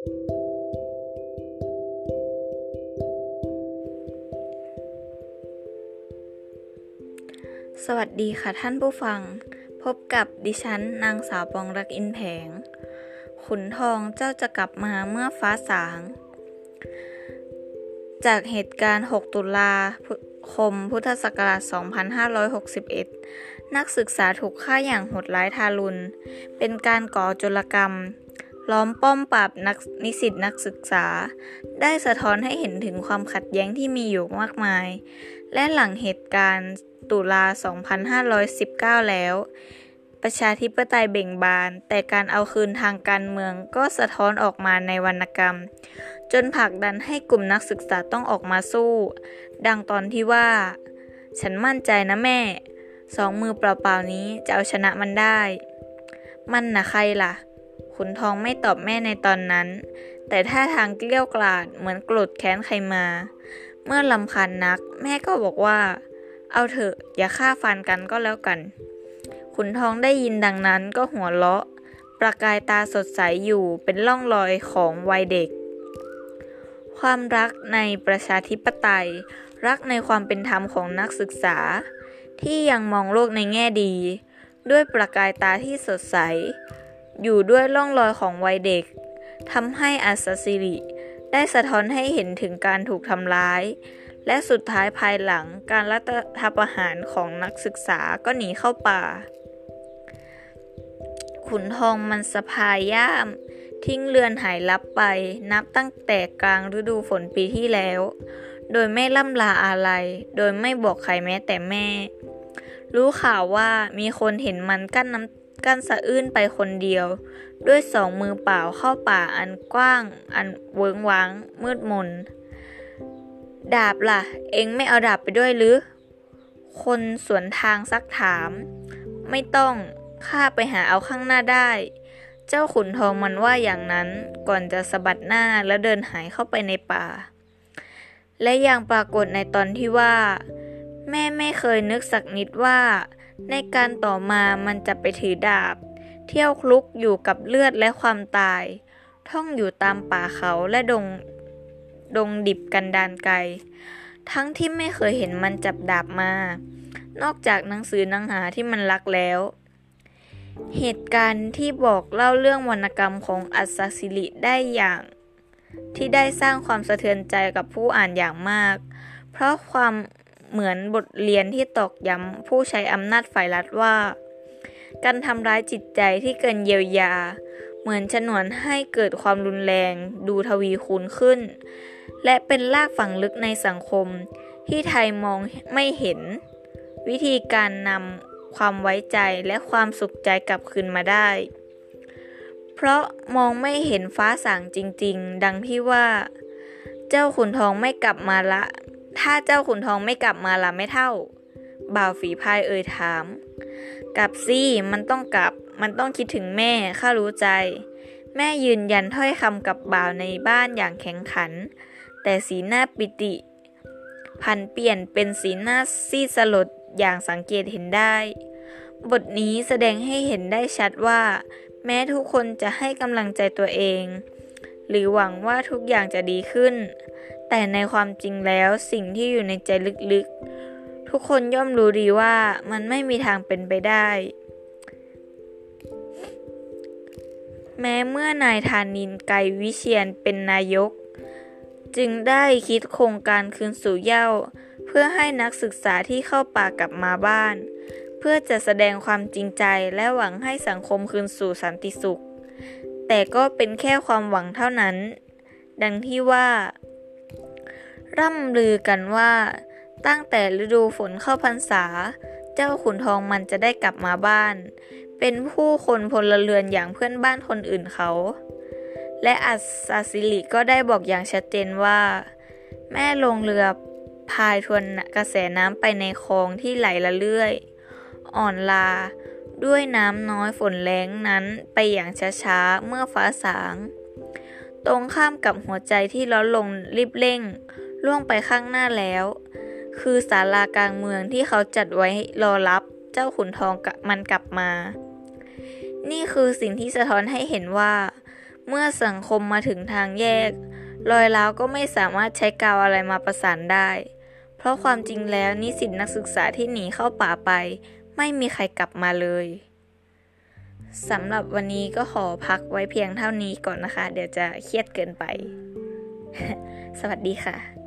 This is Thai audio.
สวัสดีค่ะท่านผู้ฟัง พบกับดิฉันนางสาวปองรักอินแผง ขุนทองเจ้าจะกลับมาเมื่อฟ้าสาง จากเหตุการณ์ 6 ตุลาคมพุทธศักราช 2561 นักศึกษาถูกฆ่าอย่างโหดร้ายทารุณ เป็นการก่อโจรกรรม ล้อมป้อมปราบนักนิสิตนักศึกษา ได้สะท้อนให้เห็นถึงความขัดแย้งที่มีอยู่มากมาย และหลังเหตุการณ์ตุลา 2519 แล้ว ประชาธิปไตยเบ่งบาน แต่การเอาคืนทางการเมืองก็สะท้อนออกมาในวรรณกรรม จนผลักดันให้กลุ่มนักศึกษาต้องออกมาสู้ ดังตอนที่ว่า ฉันมั่นใจนะแม่ สองมือเปล่าๆนี้จะเอาชนะมันได้ มันนะใครล่ะ ขุนทองไม่ตอบแม่ในตอนนั้น แต่ถ้าทางเกลี้ยกล่อดเหมือนโกรธแค้นใครมา เมื่อลำคาญนัก แม่ก็บอกว่า เอาเถอะอย่าฆ่าฟันกันก็แล้วกัน ขุนทองได้ยินดังนั้นก็หัวเราะ ประกายตาสดใสอยู่เป็นล่องรอยของวัยเด็ก ความรักในประชาธิปไตย รักในความเป็นธรรมของนักศึกษา ที่ยังมองโลกในแง่ดี ด้วยประกายตาที่สดใส อยู่ด้วยล่องรอยของวัยเด็กทำให้อัศสิริ ได้สะท้อนให้เห็นถึงการถูกทำร้าย และสุดท้ายภายหลังการรัฐประหารของนักศึกษาก็หนีเข้าป่า ขุนทองมันสะพายย่าม ทิ้งเรือนหายลับไปนับตั้งแต่กลางฤดูฝนปีที่แล้ว โดยไม่ล่ำลาอะไร โดยไม่บอกใครแม้แต่แม่ รู้ข่าวว่ามีคนเห็นมันกั้นน้ำ กั้นสะอื้นไปคนเดียว ด้วยสองมือเปล่าเข้าป่าอันกว้าง อันเวิงว้าง มืดมน ดาบล่ะ เองไม่เอาดาบไปด้วยหรือ คนสวนทางซักถาม ไม่ต้องข้าไปหาเอาข้างหน้าได้ เจ้าขุนทองมันว่าอย่างนั้นก่อนจะสะบัดหน้าแล้วเดินหายเข้าไปในป่า และยังปรากฏในตอนที่ว่า แม่ไม่เคยนึกสักนิดว่า ในการต่อมามันจะไปถือดาบ เที่ยวคลุกอยู่กับเลือดและความตาย ท่องอยู่ตามป่าเขาและดงดงดิบกันดานไกล ทั้งที่ไม่เคยเห็นมันจับดาบมา นอกจากหนังสือหนังหาที่มันรักแล้ว เหตุการณ์ที่บอกเล่าเรื่องวรรณกรรมของอัศสิริได้อย่าง ที่ได้สร้างความสะเทือนใจกับผู้อ่านอย่างมาก เพราะความ เหมือนบทเรียนที่ตอกย้ำผู้ใช้อำนาจฝ่ายรัฐว่า การทำร้ายจิตใจที่เกินเยียวยา เหมือนฉนวนให้เกิดความรุนแรงดูทวีคูณขึ้น และเป็นรากฝังลึกในสังคม ที่ไทยมองไม่เห็น วิธีการนำความไว้ใจและความสุขใจกลับคืนมาได้ เพราะมองไม่เห็นฟ้าสางจริง ๆ ดังที่ว่า เจ้าขุนทองไม่กลับมาละ ถ้าเจ้าขุนทองไม่กลับมาล่ะไม่เท่า บ่าวฝีพายเอ่ยถาม กลับสิมันต้องกลับ มันต้องคิดถึงแม่ข้ารู้ใจ แม่ยืนยันถ้อยคำกับบ่าวในบ้านอย่างแข็งขัน แต่สีหน้าปิติ พันเปลี่ยนเป็นสีหน้าซีดสลดอย่างสังเกตเห็นได้ บทนี้แสดงให้เห็นได้ชัดว่า แม้ทุกคนจะให้กำลังใจตัวเอง หรือหวังว่าทุกอย่างจะดีขึ้น แต่ในความจริงแล้วสิ่งที่อยู่ในใจลึกๆ ทุกคนย่อมรู้ดีว่ามันไม่มีทางเป็นไปได้ แม้เมื่อนายธานินไกรวิเชียนเป็นนายก จึงได้คิดโครงการคืนสู่เย้าเพื่อให้นักศึกษาที่เข้าป่ากลับมาบ้าน เพื่อจะแสดงความจริงใจและหวังให้สังคมคืนสู่สันติสุข แต่ก็เป็นแค่ความหวังเท่านั้น ดังที่ว่า ร่ำลือกันว่า ตั้งแต่ฤดูฝนเข้าพรรษา เจ้าขุนทองมันจะได้กลับมาบ้าน เป็นผู้คนพลเรือนอย่างเพื่อนบ้านคนอื่นเขา และอัศสิริก็ได้บอกอย่างชัดเจนว่า แม่ลงเรือพายทวนกระแสน้ำไปในคลองที่ไหลละเรื่อย อ่อนลาด้วยน้ำน้อยฝนแรงนั้นไปอย่างช้าๆ เมื่อฟ้าสาง ตรงข้ามกับหัวใจที่ล้อลงรีบเร่ง ล่วงไปข้างหน้าแล้ว คือศาลากลางเมืองที่เขาจัดไว้รอรับเจ้าขุนทองมันกลับมา นี่คือสิ่งที่สะท้อนให้เห็นว่า เมื่อสังคมมาถึงทางแยก รอยร้าวก็ไม่สามารถใช้กาวอะไรมาประสานได้ เพราะความจริงแล้วนิสิตนักศึกษาที่หนีเข้าป่าไป ไม่มีใครกลับมาเลยสำหรับวันนี้ก็ขอพักไว้เพียงเท่านี้ก่อนนะคะ เดี๋ยวจะเครียดเกินไป สวัสดีค่ะ